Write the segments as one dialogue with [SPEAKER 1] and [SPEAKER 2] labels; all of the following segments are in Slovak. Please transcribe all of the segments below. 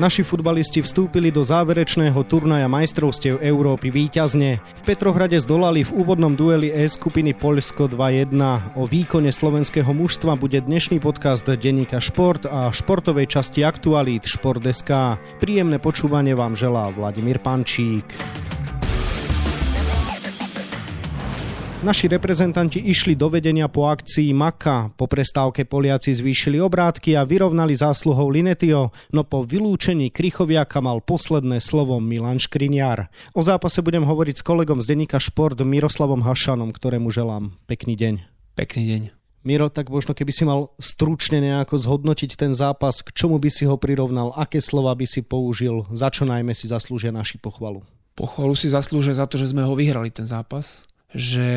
[SPEAKER 1] Naši futbalisti vstúpili do záverečného turnaja majstrovstiev Európy víťazne. V Petrohrade zdolali v úvodnom dueli E skupiny Poľsko 2-1. O výkone slovenského mužstva bude dnešný podcast denníka Šport a športovej časti aktualít Šport.sk. Príjemné počúvanie vám želá Vladimír Pančík. Naši reprezentanti išli do vedenia po akcii Maka. Po prestávke Poliaci zvýšili obrátky a vyrovnali zásluhou Linetio, no po vylúčení Krychoviaka mal posledné slovo Milan Škriniar. O zápase budem hovoriť s kolegom z denníka Šport Miroslavom Hašanom, ktorému želám pekný deň.
[SPEAKER 2] Pekný deň.
[SPEAKER 1] Miro, tak možno keby si mal stručne nejako zhodnotiť ten zápas, k čomu by si ho prirovnal, aké slova by si použil, za čo najmä si zaslúžia naši pochvalu?
[SPEAKER 2] Pochvalu si zaslúžia za to, že sme ho vyhrali ten zápas že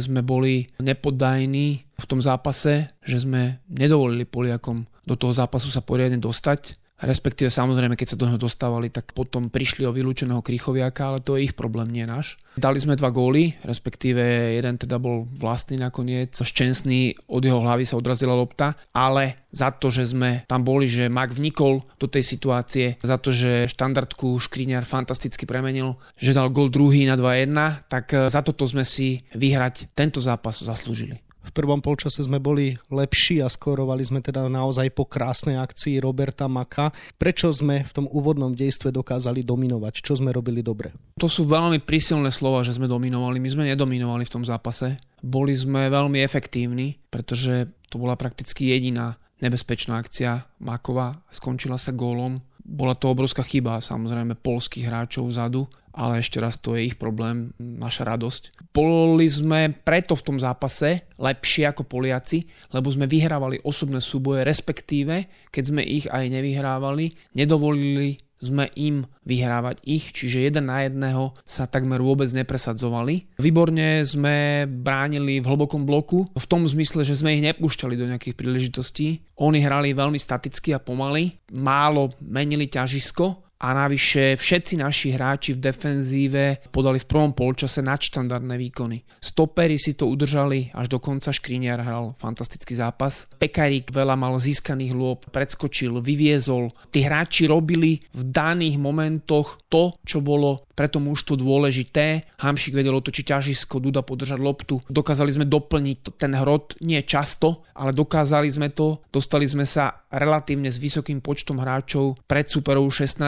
[SPEAKER 2] sme boli nepoddajní v tom zápase, že sme nedovolili Poliakom do toho zápasu sa poriadne dostať respektíve samozrejme, keď sa do neho dostávali, tak potom prišli o vylúčeného Krychoviaka, ale to je ich problém, nie náš. Dali sme dva góly, respektíve jeden teda bol vlastný nakoniec, Ščensný, od jeho hlavy sa odrazila lopta, ale za to, že sme tam boli, že Mak vnikol do tej situácie, za to, že štandardku Škriňar fantasticky premenil, že dal gól druhý na 2-1, tak za toto sme si vyhrať tento zápas zaslúžili.
[SPEAKER 1] V prvom polčase sme boli lepší a skorovali sme teda naozaj po krásnej akcii Roberta Maka. Prečo sme v tom úvodnom dejstve dokázali dominovať? Čo sme robili dobre?
[SPEAKER 2] To sú veľmi prísilné slova, že sme dominovali. My sme nedominovali v tom zápase. Boli sme veľmi efektívni, pretože to bola prakticky jediná nebezpečná akcia Makova. Skončila sa gólom. Bola to obrovská chyba samozrejme polských hráčov vzadu ale ešte raz to je ich problém, naša radosť. Boli sme preto v tom zápase lepšie ako Poliaci, lebo sme vyhrávali osobné súboje, respektíve, keď sme ich aj nevyhrávali, nedovolili sme im vyhrávať ich, čiže jeden na jedného sa takmer vôbec nepresadzovali. Výborne sme bránili v hlbokom bloku, v tom zmysle, že sme ich nepúšťali do nejakých príležitostí. Oni hrali veľmi staticky a pomaly, málo menili ťažisko a navyše všetci naši hráči v defenzíve podali v prvom polčase nadštandardné výkony. Stopery si to udržali až do konca, Škriniar hral fantastický zápas. Pekarík veľa mal získaných lôb, predskočil, vyviezol. Tí hráči robili v daných momentoch to, čo bolo pre to mužstvo dôležité. Hamšik vedel otočiť ťažisko, Duda podržať loptu. Dokázali sme doplniť ten hrot, nie často, ale dokázali sme to. Dostali sme sa relatívne s vysokým počtom hráčov pred superovú 16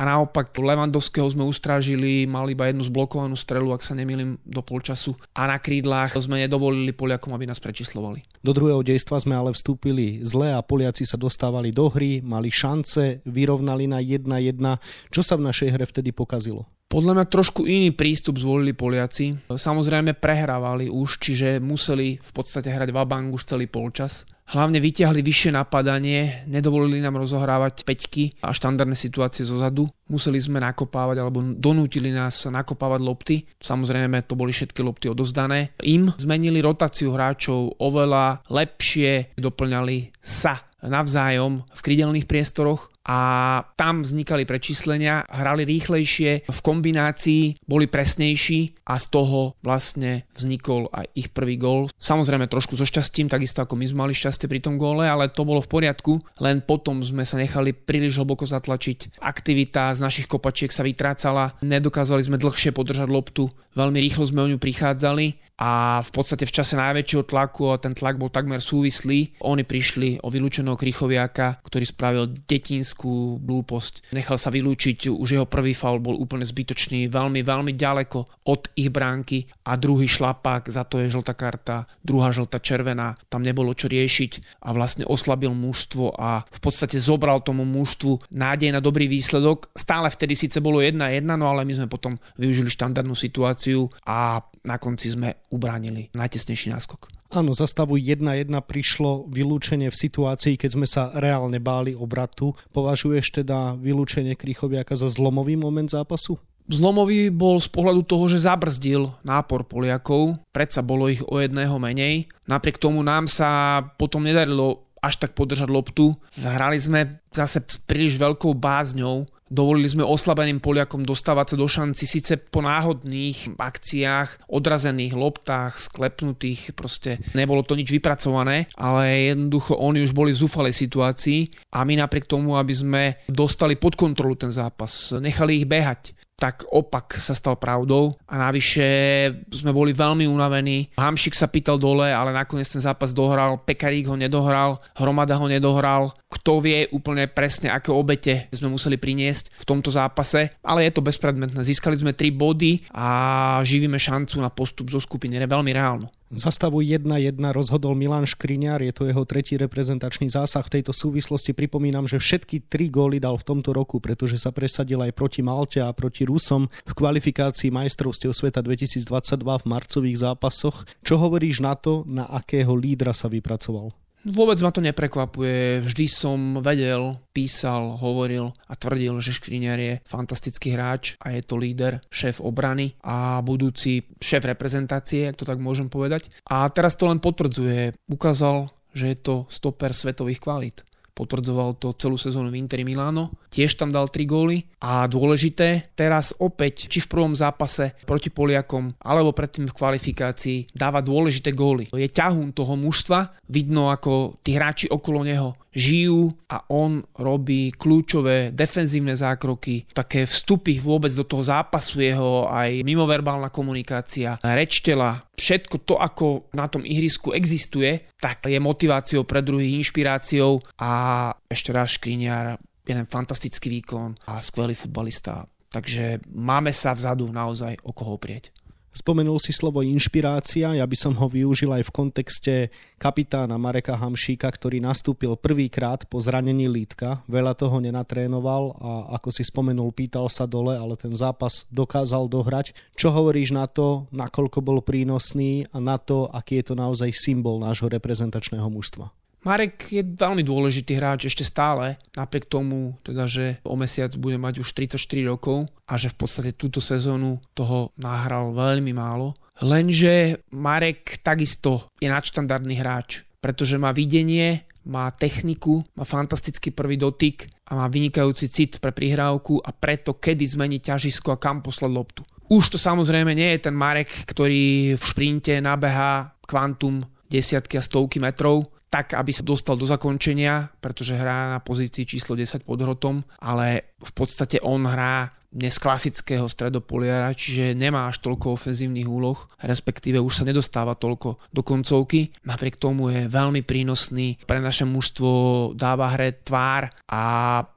[SPEAKER 2] a naopak Levandovského sme ustrážili, mal iba jednu zblokovanú strelu, ak sa nemýlim, do polčasu a na krídlach sme nedovolili Poliakom, aby nás prečíslovali.
[SPEAKER 1] Do druhého dejstva sme ale vstúpili zle a Poliaci sa dostávali do hry, mali šance, vyrovnali na 1-1. Čo sa v našej hre vtedy pokazilo?
[SPEAKER 2] Podľa mňa trošku iný prístup zvolili Poliaci. Samozrejme prehrávali už, čiže museli v podstate hrať vabang už celý polčas. Hlavne vyťahli vyššie napadanie, nedovolili nám rozohrávať peťky a štandardné situácie zo zadu. Museli sme nakopávať alebo donútili nás nakopávať lopty. Samozrejme to boli všetky lopty odozdané. Im zmenili rotáciu hráčov oveľa lepšie, doplňali sa navzájom v krydelných priestoroch a tam vznikali prečíslenia, hrali rýchlejšie, v kombinácii boli presnejší a z toho vlastne vznikol aj ich prvý gól. Samozrejme trošku so šťastím, takisto ako my sme mali šťastie pri tom góle, ale to bolo v poriadku, len potom sme sa nechali príliš hlboko zatlačiť. Aktivita z našich kopačiek sa vytrácala, nedokázali sme dlhšie podržať loptu, veľmi rýchlo sme o ňu prichádzali a v podstate v čase najväčšieho tlaku, a ten tlak bol takmer súvislý, oni prišli o vylúčeného Krychoviaka, ktorý spravil detinskú blúposť. Nechal sa vylúčiť, už jeho prvý faul bol úplne zbytočný, veľmi, veľmi ďaleko od ich bránky a druhý šlapák, za to je žltá karta, druhá žltá červená, tam nebolo čo riešiť a vlastne oslabil mužstvo a v podstate zobral tomu mužstvu nádej na dobrý výsledok. Stále vtedy síce bolo 1-1, no ale my sme potom využili štandardnú situáciu a na konci sme ubránili najtesnejší náskok.
[SPEAKER 1] Áno, za stavu 1-1 prišlo vylúčenie v situácii, keď sme sa reálne báli obratu. Považuješ teda vylúčenie Krychoviaka za zlomový moment zápasu?
[SPEAKER 2] Zlomový bol z pohľadu toho, že zabrzdil nápor Poliakov, predsa bolo ich o jedného menej. Napriek tomu nám sa potom nedarilo až tak podržať loptu. Hrali sme zase s príliš veľkou bázňou Dovolili sme oslabeným Poliakom dostávať sa do šanci síce po náhodných akciách, odrazených loptách, sklepnutých, proste nebolo to nič vypracované, ale jednoducho oni už boli v zúfalej situácii a my napriek tomu, aby sme dostali pod kontrolu ten zápas, nechali ich behať, tak opak sa stal pravdou a navyše sme boli veľmi unavení. Hamšik sa pýtal dole, ale nakoniec ten zápas dohral, Pekarík ho nedohral, Hromada ho nedohral. Kto vie úplne presne, aké obete sme museli priniesť v tomto zápase, ale je to bezpredmetné. Získali sme 3 body a živíme šancu na postup zo skupiny, je veľmi reálnu.
[SPEAKER 1] Za stavu 1-1 rozhodol Milan Škriňar, je to jeho tretí reprezentačný zásah. V tejto súvislosti pripomínam, že všetky tri góly dal v tomto roku, pretože sa presadil aj proti Malte a proti Rusom v kvalifikácii majstrovstiev sveta 2022 v marcových zápasoch. Čo hovoríš na to, na akého lídra sa vypracoval?
[SPEAKER 2] Vôbec ma to neprekvapuje. Vždy som vedel, písal, hovoril a tvrdil, že Škriňar je fantastický hráč a je to líder, šéf obrany a budúci šéf reprezentácie, ak to tak môžem povedať. A teraz to len potvrdzuje. Ukázal, že je to stoper svetových kvalít potvrdzoval to celú sezónu v Interi Milano, tiež tam dal 3 góly a dôležité, teraz opäť, či v prvom zápase proti Poliakom, alebo predtým v kvalifikácii, dáva dôležité góly. Je ťahún toho mužstva, vidno ako tí hráči okolo neho žijú a on robí kľúčové defenzívne zákroky, také vstupy vôbec do toho zápasu jeho, aj mimoverbálna komunikácia, rečtela, všetko to, ako na tom ihrisku existuje, tak je motiváciou pre druhých, inšpiráciou a ešte raz Škriňar, jeden fantastický výkon a skvelý futbalista. Takže máme sa vzadu naozaj o koho prieť.
[SPEAKER 1] Spomenul si slovo inšpirácia, ja by som ho využil aj v kontexte kapitána Mareka Hamšíka, ktorý nastúpil prvýkrát po zranení lítka, veľa toho nenatrénoval a ako si spomenul, pýtal sa dole, ale ten zápas dokázal dohrať. Čo hovoríš na to, nakoľko bol prínosný a na to, aký je to naozaj symbol nášho reprezentačného mužstva?
[SPEAKER 2] Marek je veľmi dôležitý hráč ešte stále, napriek tomu, teda, že o mesiac bude mať už 34 rokov a že v podstate túto sezónu toho nahral veľmi málo. Lenže Marek takisto je nadštandardný hráč, pretože má videnie, má techniku, má fantastický prvý dotyk a má vynikajúci cit pre prihrávku a preto kedy zmeniť ťažisko a kam poslať loptu. Už to samozrejme nie je ten Marek, ktorý v šprinte nabehá kvantum desiatky a stovky metrov, tak, aby sa dostal do zakončenia, pretože hrá na pozícii číslo 10 pod hrotom, ale v podstate on hrá dnes klasického stredopoliara, čiže nemá až toľko ofenzívnych úloh, respektíve už sa nedostáva toľko do koncovky. Napriek tomu je veľmi prínosný, pre naše mužstvo dáva hre tvár a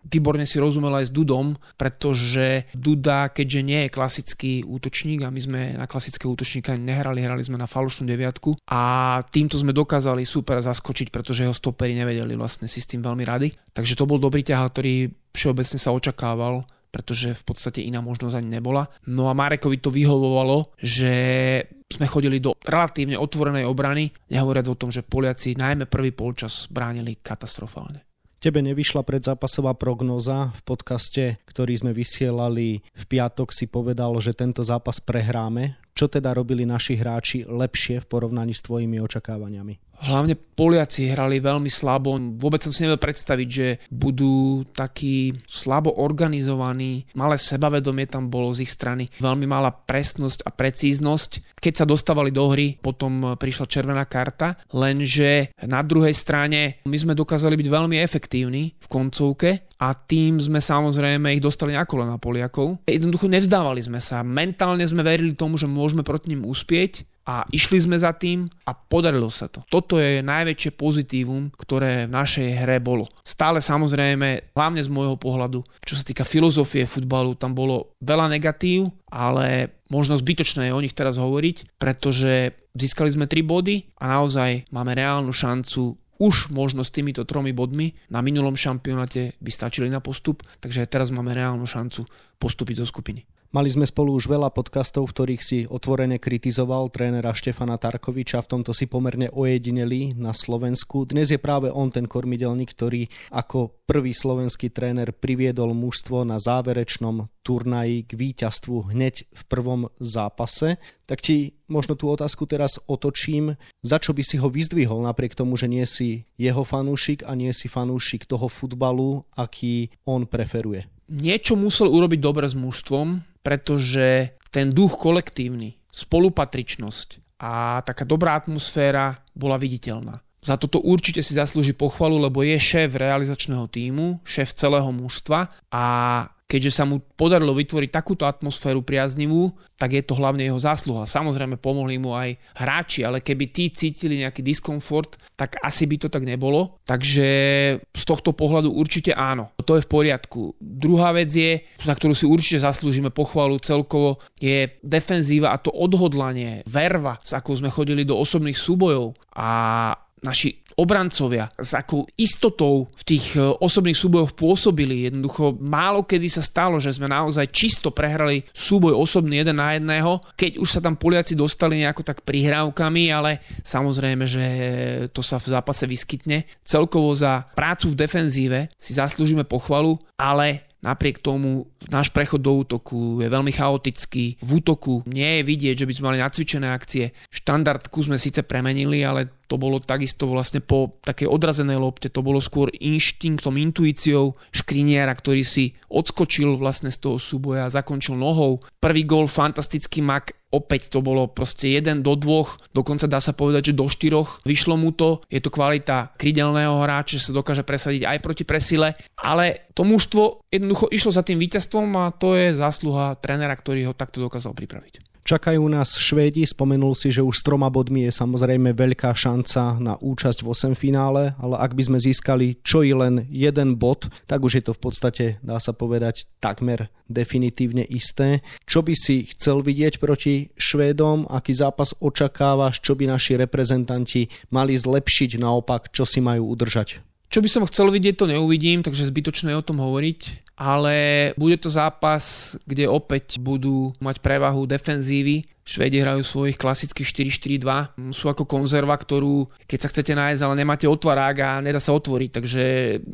[SPEAKER 2] výborne si rozumel aj s Dudom, pretože Duda, keďže nie je klasický útočník a my sme na klasického útočníka nehrali, hrali sme na falošnú deviatku a týmto sme dokázali super zaskočiť, pretože jeho stopery nevedeli vlastne si s tým veľmi rady. Takže to bol dobrý ťah, ktorý všeobecne sa očakával pretože v podstate iná možnosť ani nebola. No a Marekovi to vyhovovalo, že sme chodili do relatívne otvorenej obrany, nehovoriac o tom, že Poliaci najmä prvý polčas bránili katastrofálne.
[SPEAKER 1] Tebe nevyšla predzápasová prognoza. V podcaste, ktorý sme vysielali v piatok, si povedal, že tento zápas prehráme. Čo teda robili naši hráči lepšie v porovnaní s tvojimi očakávaniami?
[SPEAKER 2] Hlavne Poliaci hrali veľmi slabo. Vôbec som si nevedel predstaviť, že budú takí slabo organizovaní. Malé sebavedomie tam bolo z ich strany. Veľmi malá presnosť a precíznosť. Keď sa dostávali do hry, potom prišla červená karta. Lenže na druhej strane my sme dokázali byť veľmi efektívni v koncovke a tým sme samozrejme ich dostali na kolena Poliakov. Jednoducho nevzdávali sme sa. Mentálne sme verili tomu, že môžeme proti ním uspieť a išli sme za tým a podarilo sa to. Toto je najväčšie pozitívum, ktoré v našej hre bolo. Stále samozrejme, hlavne z môjho pohľadu, čo sa týka filozofie futbalu, tam bolo veľa negatív, ale možno zbytočné je o nich teraz hovoriť, pretože získali sme 3 body a naozaj máme reálnu šancu už možno s týmito tromi bodmi na minulom šampionáte by stačili na postup, takže teraz máme reálnu šancu postúpiť zo skupiny.
[SPEAKER 1] Mali sme spolu už veľa podcastov, v ktorých si otvorene kritizoval trénera Štefana Tarkoviča, v tomto si pomerne ojedineli na Slovensku. Dnes je práve on ten kormidelník, ktorý ako prvý slovenský tréner priviedol mužstvo na záverečnom turnaji k víťazstvu hneď v prvom zápase. Tak ti možno tú otázku teraz otočím. Za čo by si ho vyzdvihol napriek tomu, že nie si jeho fanúšik a nie si fanúšik toho futbalu, aký on preferuje?
[SPEAKER 2] Niečo musel urobiť dobre s mužstvom, pretože ten duch kolektívny, spolupatričnosť a taká dobrá atmosféra bola viditeľná. Za toto určite si zaslúži pochvalu, lebo je šéf realizačného týmu, šéf celého mužstva a keďže sa mu podarilo vytvoriť takúto atmosféru priaznivú, tak je to hlavne jeho zásluha. Samozrejme pomohli mu aj hráči, ale keby tí cítili nejaký diskomfort, tak asi by to tak nebolo. Takže z tohto pohľadu určite áno, to je v poriadku. Druhá vec je, za ktorú si určite zaslúžime pochvalu celkovo, je defenzíva a to odhodlanie, verva, s akou sme chodili do osobných súbojov a naši obrancovia s akou istotou v tých e, osobných súbojoch pôsobili. Jednoducho málo kedy sa stalo, že sme naozaj čisto prehrali súboj osobný jeden na jedného, keď už sa tam Poliaci dostali nejako tak prihrávkami, ale samozrejme, že to sa v zápase vyskytne. Celkovo za prácu v defenzíve si zaslúžime pochvalu, ale Napriek tomu náš prechod do útoku je veľmi chaotický. V útoku nie je vidieť, že by sme mali nacvičené akcie. Štandardku sme síce premenili, ale to bolo takisto vlastne po takej odrazenej lopte, to bolo skôr inštinktom, intuíciou Škriniara, ktorý si odskočil vlastne z toho súboja a zakončil nohou. Prvý gol, fantastický mak, opäť to bolo proste jeden do dvoch, dokonca dá sa povedať, že do štyroch. Vyšlo mu to, je to kvalita krydelného hráča, že sa dokáže presadiť aj proti presile, ale to mužstvo jednoducho išlo za tým víťazstvom a to je zásluha trénera, ktorý ho takto dokázal pripraviť.
[SPEAKER 1] Čakajú nás Švédi, spomenul si, že už s troma bodmi je samozrejme veľká šanca na účasť v 8 finále, ale ak by sme získali čo i len jeden bod, tak už je to v podstate, dá sa povedať, takmer definitívne isté. Čo by si chcel vidieť proti Švédom, aký zápas očakávaš, čo by naši reprezentanti mali zlepšiť naopak, čo si majú udržať?
[SPEAKER 2] Čo by som chcel vidieť, to neuvidím, takže zbytočné je o tom hovoriť ale bude to zápas, kde opäť budú mať prevahu defenzívy Švedi hrajú svojich klasických 4-4-2. Sú ako konzerva, ktorú keď sa chcete nájsť, ale nemáte otvarák a nedá sa otvoriť, takže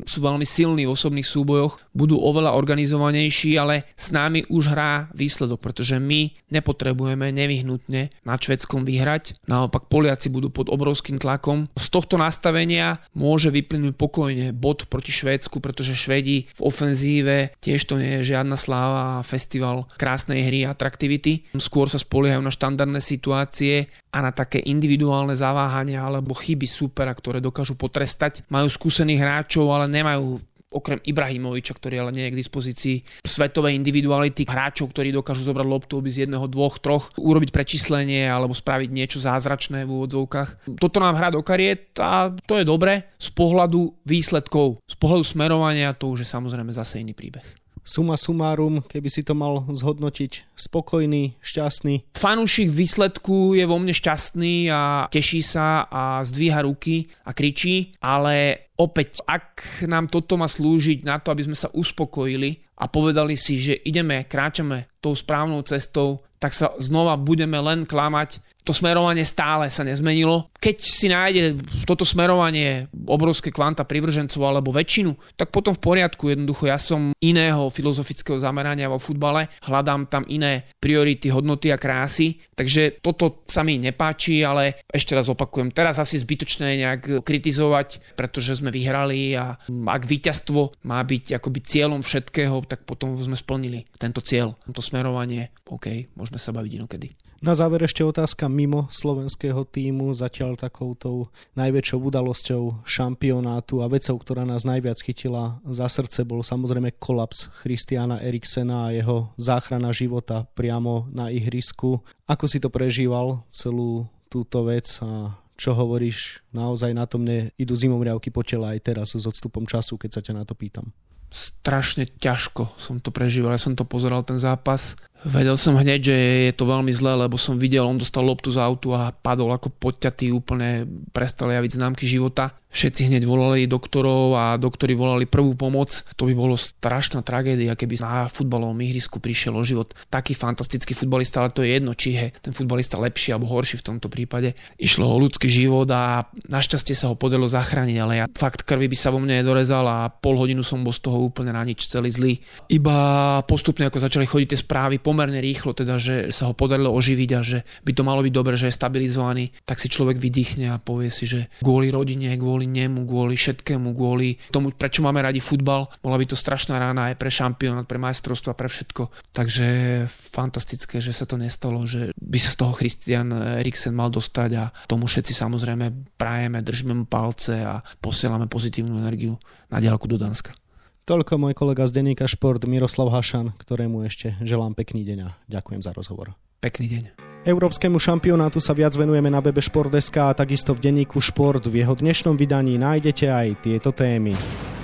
[SPEAKER 2] sú veľmi silní v osobných súbojoch, budú oveľa organizovanejší, ale s nami už hrá výsledok, pretože my nepotrebujeme nevyhnutne na Švedskom vyhrať. Naopak Poliaci budú pod obrovským tlakom. Z tohto nastavenia môže vyplynúť pokojne bod proti Švédsku, pretože Švedi v ofenzíve tiež to nie je žiadna sláva a festival krásnej hry a atraktivity. Skôr sa spoliehajú na štandardné situácie a na také individuálne zaváhania alebo chyby supera, ktoré dokážu potrestať. Majú skúsených hráčov, ale nemajú okrem Ibrahimoviča, ktorý ale nie je k dispozícii svetovej individuality, hráčov, ktorí dokážu zobrať loptu z jedného, dvoch, troch, urobiť prečíslenie alebo spraviť niečo zázračné v úvodzovkách. Toto nám hrá do kariet a to je dobre z pohľadu výsledkov, z pohľadu smerovania to už je samozrejme zase iný príbeh
[SPEAKER 1] suma sumárum, keby si to mal zhodnotiť, spokojný, šťastný?
[SPEAKER 2] Fanúšik výsledku je vo mne šťastný a teší sa a zdvíha ruky a kričí, ale opäť, ak nám toto má slúžiť na to, aby sme sa uspokojili a povedali si, že ideme, kráčame tou správnou cestou, tak sa znova budeme len klamať to smerovanie stále sa nezmenilo. Keď si nájde toto smerovanie obrovské kvanta privržencov alebo väčšinu, tak potom v poriadku. Jednoducho ja som iného filozofického zamerania vo futbale, hľadám tam iné priority, hodnoty a krásy, takže toto sa mi nepáči, ale ešte raz opakujem, teraz asi zbytočné nejak kritizovať, pretože sme vyhrali a ak víťazstvo má byť akoby cieľom všetkého, tak potom sme splnili tento cieľ, to smerovanie. OK, môžeme sa baviť inokedy.
[SPEAKER 1] Na záver ešte otázka mimo slovenského týmu, zatiaľ takoutou najväčšou udalosťou šampionátu a vecou, ktorá nás najviac chytila za srdce, bol samozrejme kolaps Christiana Eriksena a jeho záchrana života priamo na ihrisku. Ako si to prežíval, celú túto vec a čo hovoríš, naozaj na to mne idú zimomriavky po tele aj teraz s odstupom času, keď sa ťa na to pýtam
[SPEAKER 2] strašne ťažko som to prežíval. Ja som to pozeral ten zápas Vedel som hneď, že je to veľmi zlé, lebo som videl, on dostal loptu z autu a padol ako podťatý, úplne prestal javiť známky života. Všetci hneď volali doktorov a doktori volali prvú pomoc. To by bolo strašná tragédia, keby na futbalovom ihrisku prišiel o život taký fantastický futbalista, ale to je jedno, či je ten futbalista lepší alebo horší v tomto prípade. Išlo o ľudský život a našťastie sa ho podarilo zachrániť, ale ja fakt krvi by sa vo mne nedorezal a pol hodinu som bol z toho úplne na nič celý zlý. Iba postupne ako začali chodiť tie správy, pomerne rýchlo, teda, že sa ho podarilo oživiť a že by to malo byť dobre, že je stabilizovaný, tak si človek vydýchne a povie si, že kvôli rodine, kvôli nemu, kvôli všetkému, kvôli tomu, prečo máme radi futbal, bola by to strašná rána aj pre šampionát, pre majstrovstvo a pre všetko. Takže fantastické, že sa to nestalo, že by sa z toho Christian Eriksen mal dostať a tomu všetci samozrejme prajeme, držíme mu palce a posielame pozitívnu energiu na diálku do Danska.
[SPEAKER 1] Toľko môj kolega z denníka Šport Miroslav Hašan, ktorému ešte želám pekný deň a ďakujem za rozhovor.
[SPEAKER 2] Pekný deň.
[SPEAKER 1] Európskemu šampionátu sa viac venujeme na webe Šport.sk a takisto v denníku Šport. V jeho dnešnom vydaní nájdete aj tieto témy.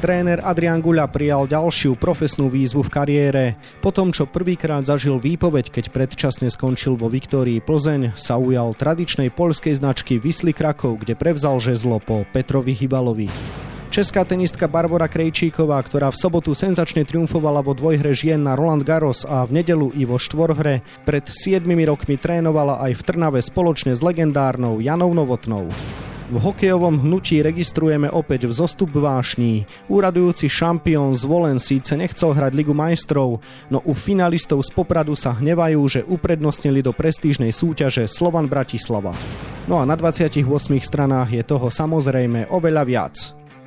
[SPEAKER 1] Tréner Adrian Guľa prijal ďalšiu profesnú výzvu v kariére. Po tom, čo prvýkrát zažil výpoveď, keď predčasne skončil vo Viktórii Plzeň, sa ujal tradičnej poľskej značky Vysly Krakov, kde prevzal žezlo po Petrovi Hybalovi. Česká tenistka Barbara Krejčíková, ktorá v sobotu senzačne triumfovala vo dvojhre žien na Roland Garros a v nedelu i vo štvorhre, pred 7 rokmi trénovala aj v Trnave spoločne s legendárnou Janou Novotnou. V hokejovom hnutí registrujeme opäť vzostup vášní. Úradujúci šampión zvolen síce nechcel hrať Ligu majstrov, no u finalistov z Popradu sa hnevajú, že uprednostnili do prestížnej súťaže Slovan Bratislava. No a na 28 stranách je toho samozrejme oveľa viac.